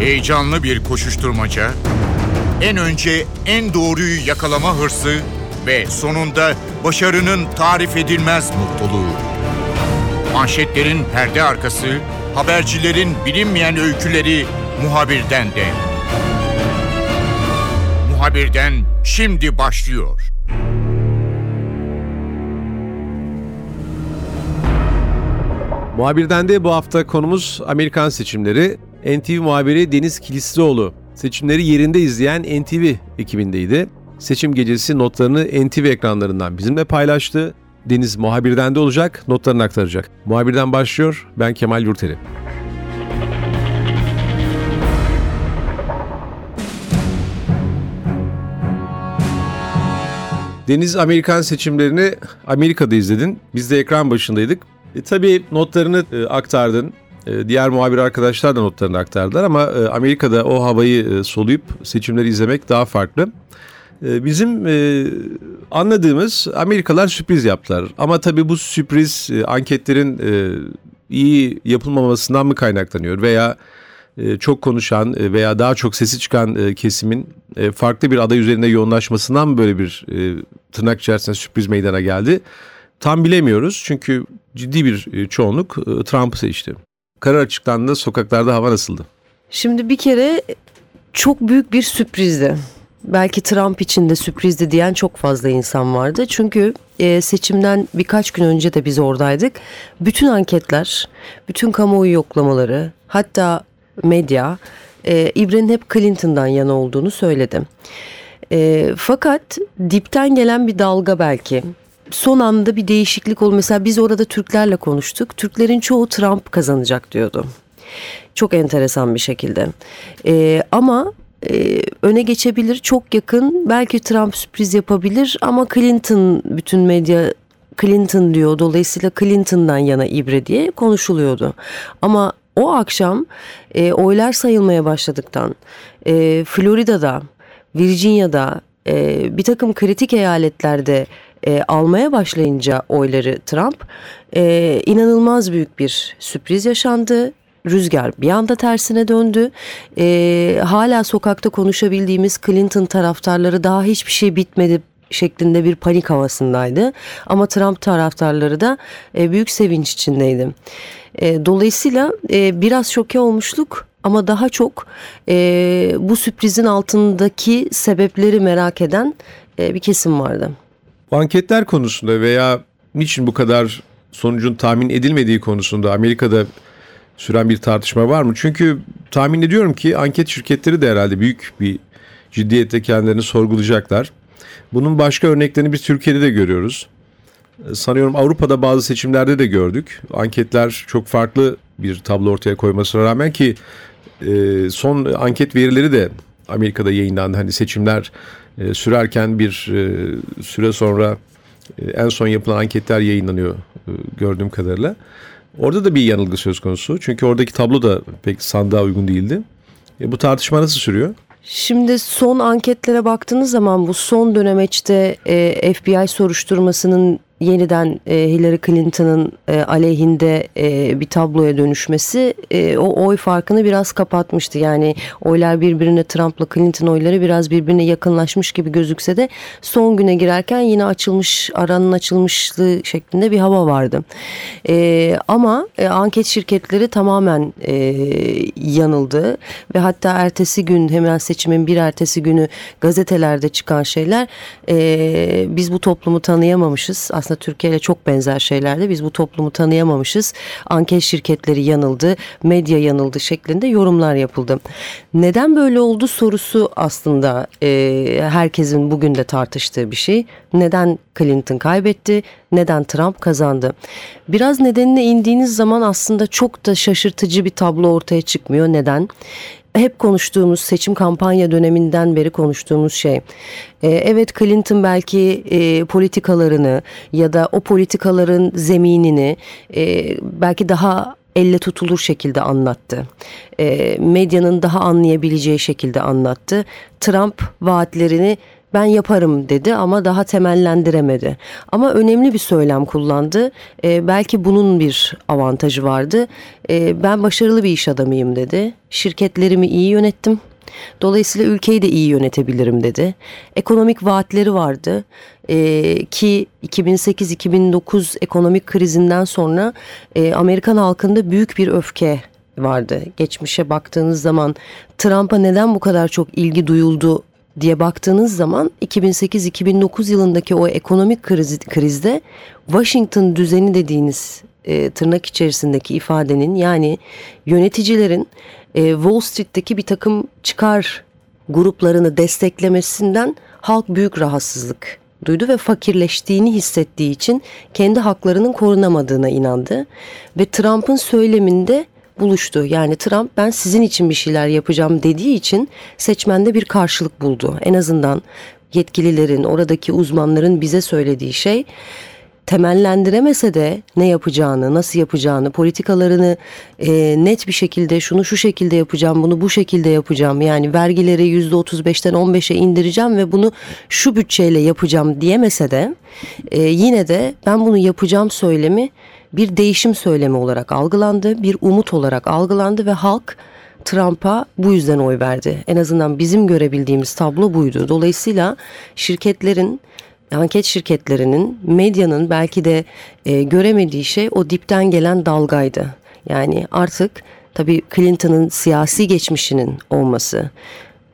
Heyecanlı bir koşuşturmaca, en önce en doğruyu yakalama hırsı ve sonunda başarının tarif edilmez mutluluğu. Manşetlerin perde arkası, habercilerin bilinmeyen öyküleri muhabirden de. Muhabirden şimdi başlıyor. Muhabirden de bu hafta konumuz Amerikan seçimleri. NTV muhabiri Deniz Kilislioğlu seçimleri yerinde izleyen NTV ekibindeydi. Seçim gecesi notlarını NTV ekranlarından bizimle paylaştı. Deniz muhabirden de olacak, notlarını aktaracak. Muhabirden başlıyor, ben Kemal Yurteri. Deniz Amerikan seçimlerini Amerika'da izledin. Biz de ekran başındaydık. E, tabii notlarını e, aktardın. E, diğer muhabir arkadaşlar da notlarını aktardılar ama e, Amerika'da o havayı e, soluyup seçimleri izlemek daha farklı. Bizim anladığımız Amerikalılar sürpriz yaptılar. Ama tabii bu sürpriz anketlerin iyi yapılmamasından mı kaynaklanıyor veya çok konuşan veya daha çok sesi çıkan kesimin farklı bir aday üzerinde yoğunlaşmasından mı böyle bir tırnak içerisinde sürpriz meydana geldi? Tam bilemiyoruz çünkü ciddi bir çoğunluk Trump'ı seçti. Karar açıklandı, sokaklarda hava nasıldı? Şimdi bir kere çok büyük bir sürprizdi. Belki Trump için de sürprizdi diyen çok fazla insan vardı. Çünkü seçimden birkaç gün önce de biz oradaydık. Bütün anketler, bütün kamuoyu yoklamaları, hatta medya e, hep Clinton'dan yana olduğunu söyledi. E, fakat dipten gelen bir dalga belki son anda bir değişiklik oldu. Mesela biz orada Türklerle konuştuk. Türklerin çoğu Trump kazanacak diyordu. Çok enteresan bir şekilde. E, ama e, öne geçebilir çok yakın. Belki Trump sürpriz yapabilir ama Clinton bütün medya Clinton diyor. Dolayısıyla Clinton'dan yana ibre diye konuşuluyordu. Ama o akşam e, oylar sayılmaya başladıktan e, Florida'da, Virginia'da e, bir takım kritik eyaletlerde e, almaya başlayınca oyları Trump e, inanılmaz büyük bir sürpriz yaşandı. Rüzgar bir anda tersine döndü. E, hala sokakta konuşabildiğimiz Clinton taraftarları daha hiçbir şey bitmedi şeklinde bir panik havasındaydı. Ama Trump taraftarları da e, büyük sevinç içindeydi. E, dolayısıyla e, biraz şoke olmuşluk ama daha çok e, bu sürprizin altındaki sebepleri merak eden e, bir kesim vardı. Bu anketler konusunda veya niçin bu kadar sonucun tahmin edilmediği konusunda Amerika'da süren bir tartışma var mı? Çünkü tahmin ediyorum ki anket şirketleri de herhalde büyük bir ciddiyette kendilerini sorgulayacaklar. Bunun başka örneklerini biz Türkiye'de de görüyoruz. Ee, sanıyorum Avrupa'da bazı seçimlerde de gördük. Anketler çok farklı bir tablo ortaya koymasına rağmen ki e, son anket verileri de Amerika'da yayınlandı. Hani seçimler e, sürerken bir e, süre sonra en son yapılan anketler yayınlanıyor gördüğüm kadarıyla. Orada da bir yanılgı söz konusu. Çünkü oradaki tablo da pek sandığa uygun değildi. E, bu tartışma nasıl sürüyor? Şimdi son anketlere baktığınız zaman bu son dönemeçte e, FBI soruşturmasının yeniden e, Hillary Clinton'ın e, aleyhinde e, bir tabloya dönüşmesi e, o oy farkını biraz kapatmıştı. Yani oylar birbirine Trump'la Clinton oyları biraz birbirine yakınlaşmış gibi gözükse de son güne girerken yine açılmış aranın açılmışlığı şeklinde bir hava vardı. E, ama e, anket şirketleri tamamen e, yanıldı ve hatta ertesi gün hemen seçimin bir ertesi günü gazetelerde çıkan şeyler e, biz bu toplumu tanıyamamışız. Aslında aslında Türkiye ile çok benzer şeylerde biz bu toplumu tanıyamamışız. Anket şirketleri yanıldı, medya yanıldı şeklinde yorumlar yapıldı. Neden böyle oldu sorusu aslında e, herkesin bugün de tartıştığı bir şey. Neden Clinton kaybetti? Neden Trump kazandı? Biraz nedenine indiğiniz zaman aslında çok da şaşırtıcı bir tablo ortaya çıkmıyor. Neden? Hep konuştuğumuz seçim kampanya döneminden beri konuştuğumuz şey. Ee, evet Clinton belki e, politikalarını ya da o politikaların zeminini e, belki daha elle tutulur şekilde anlattı. E, medyanın daha anlayabileceği şekilde anlattı. Trump vaatlerini ben yaparım dedi ama daha temellendiremedi. Ama önemli bir söylem kullandı. E, belki bunun bir avantajı vardı. E, ben başarılı bir iş adamıyım dedi. Şirketlerimi iyi yönettim. Dolayısıyla ülkeyi de iyi yönetebilirim dedi. Ekonomik vaatleri vardı ee, ki 2008-2009 ekonomik krizinden sonra e, Amerikan halkında büyük bir öfke vardı. Geçmişe baktığınız zaman Trump'a neden bu kadar çok ilgi duyuldu diye baktığınız zaman 2008-2009 yılındaki o ekonomik kriz, krizde Washington düzeni dediğiniz e, tırnak içerisindeki ifadenin yani yöneticilerin e, Wall Street'teki bir takım çıkar gruplarını desteklemesinden halk büyük rahatsızlık duydu ve fakirleştiğini hissettiği için kendi haklarının korunamadığına inandı. Ve Trump'ın söyleminde buluştu. Yani Trump ben sizin için bir şeyler yapacağım dediği için seçmende bir karşılık buldu. En azından yetkililerin, oradaki uzmanların bize söylediği şey temellendiremese de ne yapacağını, nasıl yapacağını, politikalarını e, net bir şekilde şunu şu şekilde yapacağım, bunu bu şekilde yapacağım. Yani vergileri yüzde 35'ten 15'e indireceğim ve bunu şu bütçeyle yapacağım diyemese de e, yine de ben bunu yapacağım söylemi bir değişim söylemi olarak algılandı, bir umut olarak algılandı ve halk Trump'a bu yüzden oy verdi. En azından bizim görebildiğimiz tablo buydu. Dolayısıyla şirketlerin anket şirketlerinin, medyanın belki de e, göremediği şey o dipten gelen dalgaydı. Yani artık tabii Clinton'ın siyasi geçmişinin olması,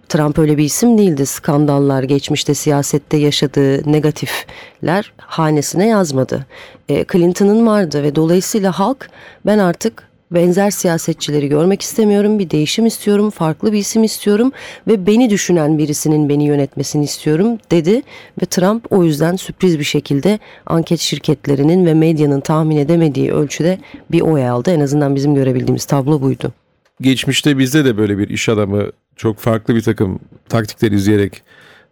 Trump öyle bir isim değildi. Skandallar, geçmişte siyasette yaşadığı negatifler hanesine yazmadı. E, Clinton'ın vardı ve dolayısıyla halk ben artık benzer siyasetçileri görmek istemiyorum. Bir değişim istiyorum, farklı bir isim istiyorum ve beni düşünen birisinin beni yönetmesini istiyorum dedi ve Trump o yüzden sürpriz bir şekilde anket şirketlerinin ve medyanın tahmin edemediği ölçüde bir oy aldı. En azından bizim görebildiğimiz tablo buydu. Geçmişte bizde de böyle bir iş adamı çok farklı bir takım taktikler izleyerek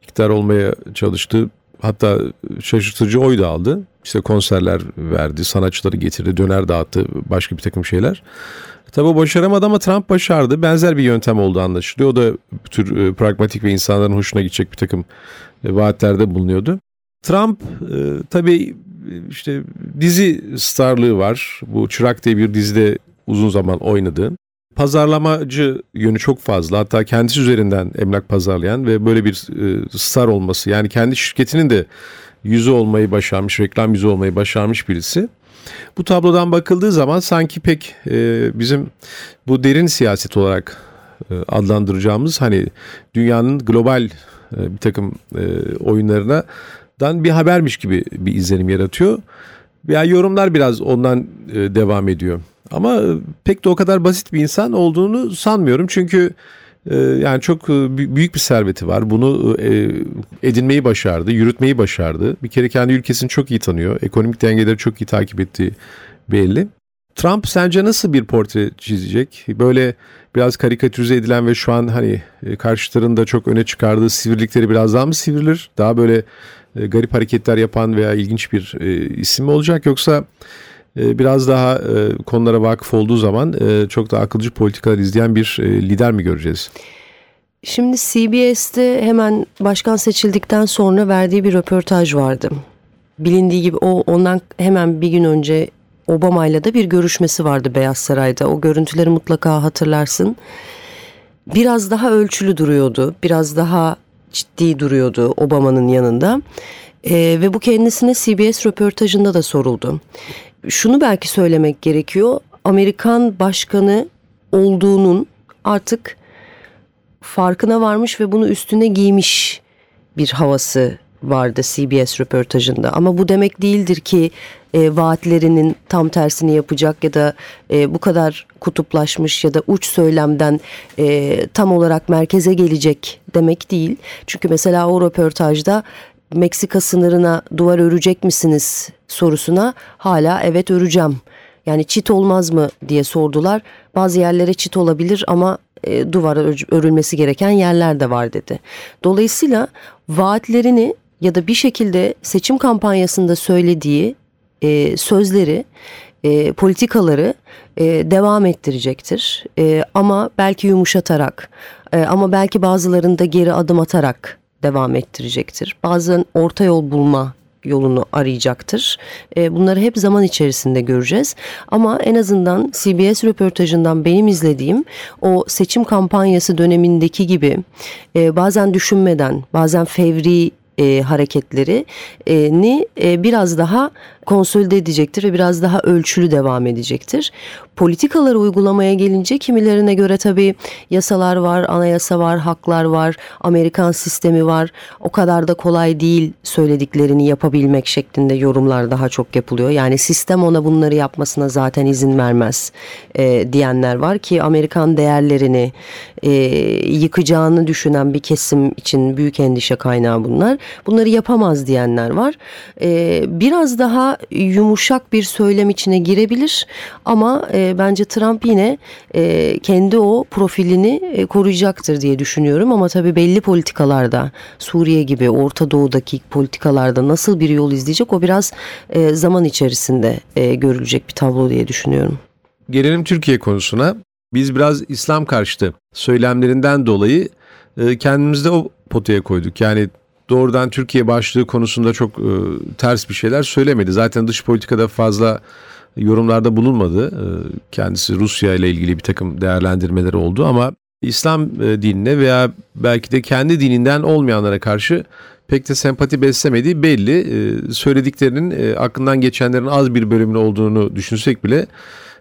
iktidar olmaya çalıştı. Hatta şaşırtıcı oy da aldı. İşte konserler verdi, sanatçıları getirdi, döner dağıttı, başka bir takım şeyler. Tabi başaramadı ama Trump başardı. Benzer bir yöntem olduğu anlaşılıyor. O da bir tür e, pragmatik ve insanların hoşuna gidecek bir takım e, vaatlerde bulunuyordu. Trump e, tabii işte dizi starlığı var. Bu Çırak diye bir dizide uzun zaman oynadı pazarlamacı yönü çok fazla. Hatta kendisi üzerinden emlak pazarlayan ve böyle bir e, star olması yani kendi şirketinin de yüzü olmayı başarmış, reklam yüzü olmayı başarmış birisi. Bu tablodan bakıldığı zaman sanki pek e, bizim bu derin siyaset olarak e, adlandıracağımız hani dünyanın global e, bir takım oyunlarına dan bir habermiş gibi bir izlenim yaratıyor. Ya yorumlar biraz ondan devam ediyor. Ama e, pek de o kadar basit bir insan olduğunu sanmıyorum. Çünkü e, yani çok e, büyük bir serveti var. Bunu edinmeyi başardı, yürütmeyi başardı. Bir kere kendi ülkesini çok iyi tanıyor. Ekonomik dengeleri çok iyi takip ettiği belli. Trump sence nasıl bir portre çizecek? Böyle biraz karikatürize edilen ve şu an hani karşılarında çok öne çıkardığı sivrilikleri biraz daha mı sivrilir? Daha böyle garip hareketler yapan veya ilginç bir isim mi olacak? Yoksa biraz daha e, konulara vakıf olduğu zaman e, çok daha akılcı politikalar izleyen bir e, lider mi göreceğiz? Şimdi CBS'te hemen başkan seçildikten sonra verdiği bir röportaj vardı. Bilindiği gibi o ondan hemen bir gün önce Obama ile de bir görüşmesi vardı Beyaz Saray'da. O görüntüleri mutlaka hatırlarsın. Biraz daha ölçülü duruyordu. Biraz daha ciddi duruyordu Obama'nın yanında. Ee, ve bu kendisine CBS röportajında da soruldu şunu belki söylemek gerekiyor. Amerikan başkanı olduğunun artık farkına varmış ve bunu üstüne giymiş bir havası vardı CBS röportajında. Ama bu demek değildir ki e, vaatlerinin tam tersini yapacak ya da e, bu kadar kutuplaşmış ya da uç söylemden e, tam olarak merkeze gelecek demek değil. Çünkü mesela o röportajda Meksika sınırına duvar örecek misiniz sorusuna hala evet öreceğim. Yani çit olmaz mı diye sordular. Bazı yerlere çit olabilir ama e, duvar örülmesi gereken yerler de var dedi. Dolayısıyla vaatlerini ya da bir şekilde seçim kampanyasında söylediği e, sözleri, e, politikaları e, devam ettirecektir. E, ama belki yumuşatarak, e, ama belki bazılarında geri adım atarak devam ettirecektir. Bazen orta yol bulma yolunu arayacaktır. E, bunları hep zaman içerisinde göreceğiz. Ama en azından CBS röportajından benim izlediğim o seçim kampanyası dönemindeki gibi e, bazen düşünmeden, bazen fevri e, hareketlerini e, biraz daha konsolide edecektir ve biraz daha ölçülü devam edecektir. Politikaları uygulamaya gelince kimilerine göre tabii yasalar var, anayasa var, haklar var, Amerikan sistemi var. O kadar da kolay değil söylediklerini yapabilmek şeklinde yorumlar daha çok yapılıyor. Yani sistem ona bunları yapmasına zaten izin vermez e, diyenler var ki Amerikan değerlerini e, yıkacağını düşünen bir kesim için büyük endişe kaynağı bunlar. Bunları yapamaz diyenler var. E, biraz daha yumuşak bir söylem içine girebilir ama e, bence Trump yine e, kendi o profilini e, koruyacaktır diye düşünüyorum ama tabii belli politikalarda Suriye gibi Orta Doğu'daki politikalarda nasıl bir yol izleyecek o biraz e, zaman içerisinde e, görülecek bir tablo diye düşünüyorum. Gelelim Türkiye konusuna. Biz biraz İslam karşıtı söylemlerinden dolayı e, kendimizde o potaya koyduk. Yani doğrudan Türkiye başlığı konusunda çok e, ters bir şeyler söylemedi. Zaten dış politikada fazla yorumlarda bulunmadı. E, kendisi Rusya ile ilgili bir takım değerlendirmeleri oldu ama İslam e, dinine veya belki de kendi dininden olmayanlara karşı pek de sempati beslemediği belli. E, söylediklerinin e, aklından geçenlerin az bir bölümünü olduğunu düşünsek bile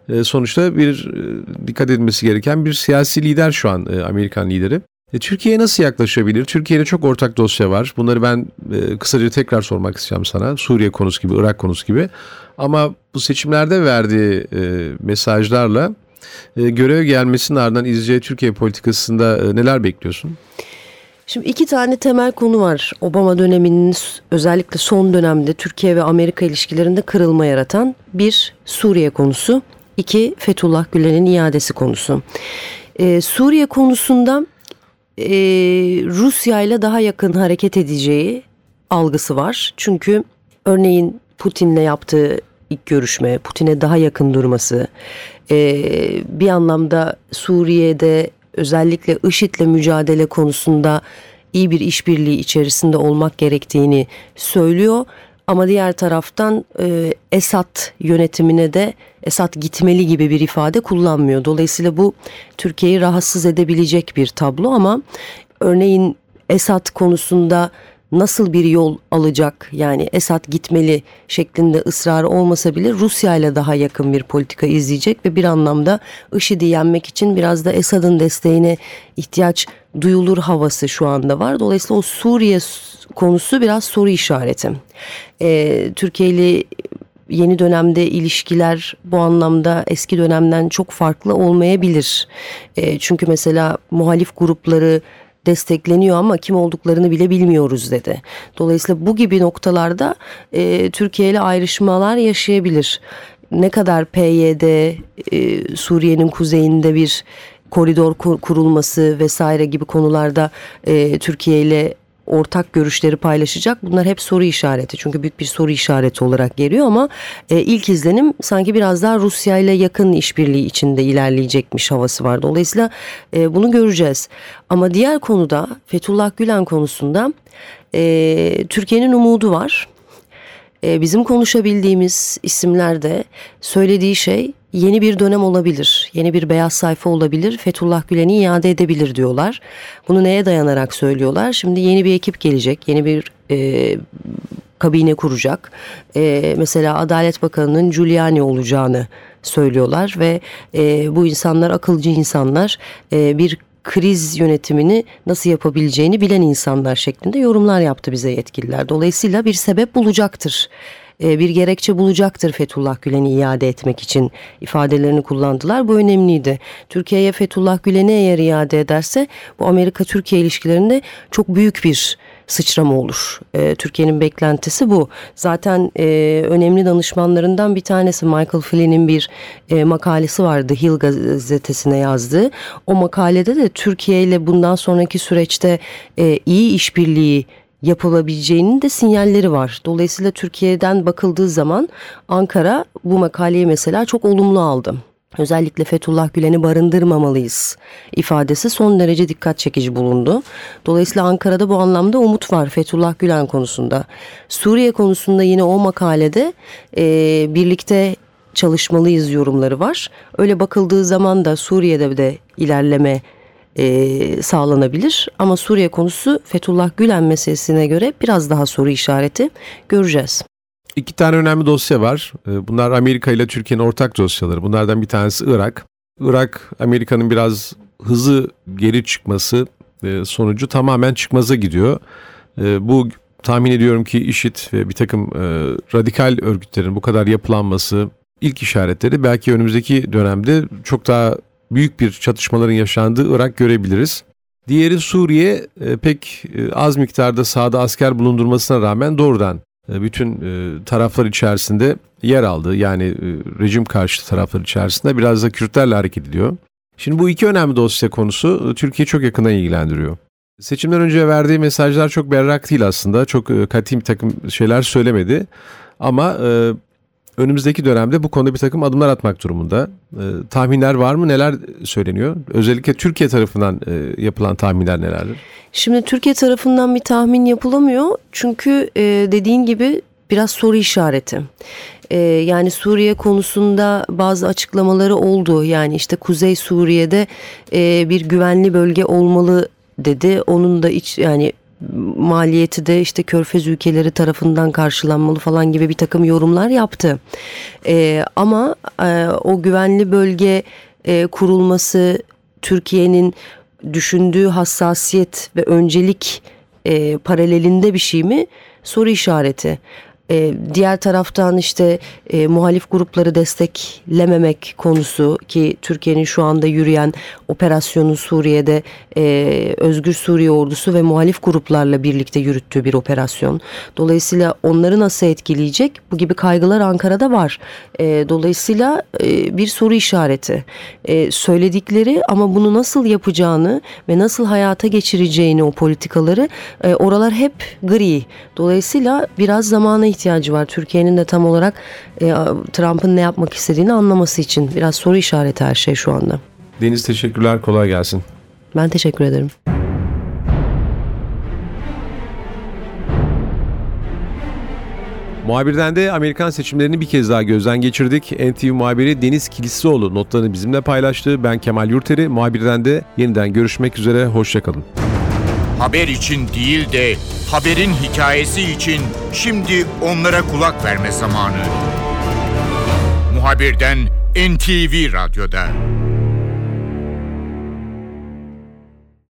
e, sonuçta bir e, dikkat edilmesi gereken bir siyasi lider şu an e, Amerikan lideri. E, Türkiye'ye nasıl yaklaşabilir? Türkiye'de çok ortak dosya var. Bunları ben e, kısaca tekrar sormak isteyeceğim sana. Suriye konusu gibi, Irak konusu gibi. Ama bu seçimlerde verdiği e, mesajlarla e, görev gelmesinin ardından izleyeceği Türkiye politikasında e, neler bekliyorsun? Şimdi iki tane temel konu var. Obama döneminin özellikle son dönemde Türkiye ve Amerika ilişkilerinde kırılma yaratan bir Suriye konusu, iki Fethullah Gülen'in iadesi konusu. Ee, Suriye konusunda e, Rusya ile daha yakın hareket edeceği algısı var. Çünkü örneğin Putin'le yaptığı ilk görüşme, Putin'e daha yakın durması, e, bir anlamda Suriye'de özellikle IŞİD'le mücadele konusunda iyi bir işbirliği içerisinde olmak gerektiğini söylüyor. Ama diğer taraftan e, Esad yönetimine de Esad gitmeli gibi bir ifade kullanmıyor. Dolayısıyla bu Türkiye'yi rahatsız edebilecek bir tablo ama örneğin Esad konusunda nasıl bir yol alacak yani Esad gitmeli şeklinde ısrarı olmasa bile Rusya ile daha yakın bir politika izleyecek ve bir anlamda IŞİD'i yenmek için biraz da Esad'ın desteğine ihtiyaç duyulur havası şu anda var. Dolayısıyla o Suriye konusu biraz soru işareti. Ee, Türkiye ile yeni dönemde ilişkiler bu anlamda eski dönemden çok farklı olmayabilir. E, çünkü mesela muhalif grupları destekleniyor ama kim olduklarını bile bilmiyoruz dedi. Dolayısıyla bu gibi noktalarda e, Türkiye ile ayrışmalar yaşayabilir. Ne kadar PYD e, Suriye'nin kuzeyinde bir koridor kurulması vesaire gibi konularda e, Türkiye ile ortak görüşleri paylaşacak. Bunlar hep soru işareti. Çünkü büyük bir soru işareti olarak geliyor ama e, ilk izlenim sanki biraz daha Rusya ile yakın işbirliği içinde ilerleyecekmiş havası var. Dolayısıyla e, bunu göreceğiz. Ama diğer konuda Fethullah Gülen konusunda e, Türkiye'nin umudu var. E, bizim konuşabildiğimiz isimlerde söylediği şey yeni bir dönem olabilir, yeni bir beyaz sayfa olabilir, Fethullah Gülen'i iade edebilir diyorlar. Bunu neye dayanarak söylüyorlar? Şimdi yeni bir ekip gelecek, yeni bir e, kabine kuracak. E, mesela Adalet Bakanı'nın Giuliani olacağını söylüyorlar ve e, bu insanlar akılcı insanlar e, bir kriz yönetimini nasıl yapabileceğini bilen insanlar şeklinde yorumlar yaptı bize yetkililer. Dolayısıyla bir sebep bulacaktır e, bir gerekçe bulacaktır Fethullah Gülen'i iade etmek için ifadelerini kullandılar. Bu önemliydi. Türkiye'ye Fethullah Gülen'i eğer iade ederse bu Amerika-Türkiye ilişkilerinde çok büyük bir sıçrama olur. E, Türkiye'nin beklentisi bu. Zaten e, önemli danışmanlarından bir tanesi Michael Flynn'in bir e, makalesi vardı Hill gazetesine yazdığı. O makalede de Türkiye ile bundan sonraki süreçte e, iyi işbirliği yapılabileceğinin de sinyalleri var. Dolayısıyla Türkiye'den bakıldığı zaman Ankara bu makaleyi mesela çok olumlu aldı. Özellikle Fethullah Gülen'i barındırmamalıyız ifadesi son derece dikkat çekici bulundu. Dolayısıyla Ankara'da bu anlamda umut var Fethullah Gülen konusunda. Suriye konusunda yine o makalede e, birlikte çalışmalıyız yorumları var. Öyle bakıldığı zaman da Suriye'de de ilerleme e, sağlanabilir. Ama Suriye konusu Fethullah Gülen meselesine göre biraz daha soru işareti göreceğiz. İki tane önemli dosya var. Ee, bunlar Amerika ile Türkiye'nin ortak dosyaları. Bunlardan bir tanesi Irak. Irak, Amerika'nın biraz hızlı geri çıkması e, sonucu tamamen çıkmaza gidiyor. E, bu tahmin ediyorum ki IŞİD ve bir takım e, radikal örgütlerin bu kadar yapılanması ilk işaretleri belki önümüzdeki dönemde çok daha büyük bir çatışmaların yaşandığı Irak görebiliriz. Diğeri Suriye pek az miktarda sahada asker bulundurmasına rağmen doğrudan bütün e, taraflar içerisinde yer aldı. Yani e, rejim karşı taraflar içerisinde biraz da Kürtlerle hareket ediyor. Şimdi bu iki önemli dosya konusu Türkiye çok yakından ilgilendiriyor. Seçimden önce verdiği mesajlar çok berrak değil aslında. Çok katim takım şeyler söylemedi. Ama önümüzdeki dönemde bu konuda bir takım adımlar atmak durumunda. E, tahminler var mı? Neler söyleniyor? Özellikle Türkiye tarafından e, yapılan tahminler nelerdir? Şimdi Türkiye tarafından bir tahmin yapılamıyor. Çünkü e, dediğin gibi biraz soru işareti. E, yani Suriye konusunda bazı açıklamaları oldu. Yani işte Kuzey Suriye'de e, bir güvenli bölge olmalı dedi. Onun da iç yani maliyeti de işte körfez ülkeleri tarafından karşılanmalı falan gibi bir takım yorumlar yaptı. E, ama e, o güvenli bölge e, kurulması Türkiye'nin düşündüğü hassasiyet ve öncelik e, paralelinde bir şey mi? Soru işareti. E, diğer taraftan işte e, muhalif grupları desteklememek konusu ki Türkiye'nin şu anda yürüyen operasyonu Suriye'de e, Özgür Suriye ordusu ve muhalif gruplarla birlikte yürüttüğü bir operasyon. Dolayısıyla onları nasıl etkileyecek? Bu gibi kaygılar Ankara'da var. E, dolayısıyla e, bir soru işareti. E, söyledikleri ama bunu nasıl yapacağını ve nasıl hayata geçireceğini o politikaları e, oralar hep gri. Dolayısıyla biraz zamana ihtiyacı var. Türkiye'nin de tam olarak e, Trump'ın ne yapmak istediğini anlaması için biraz soru işareti her şey şu anda. Deniz teşekkürler kolay gelsin. Ben teşekkür ederim. Muhabirden de Amerikan seçimlerini bir kez daha gözden geçirdik. NTV muhabiri Deniz Kilislioğlu notlarını bizimle paylaştı. Ben Kemal Yurteri. Muhabirden de yeniden görüşmek üzere. Hoşçakalın. Haber için değil de haberin hikayesi için şimdi onlara kulak verme zamanı. Muhabirden NTV Radyo'da.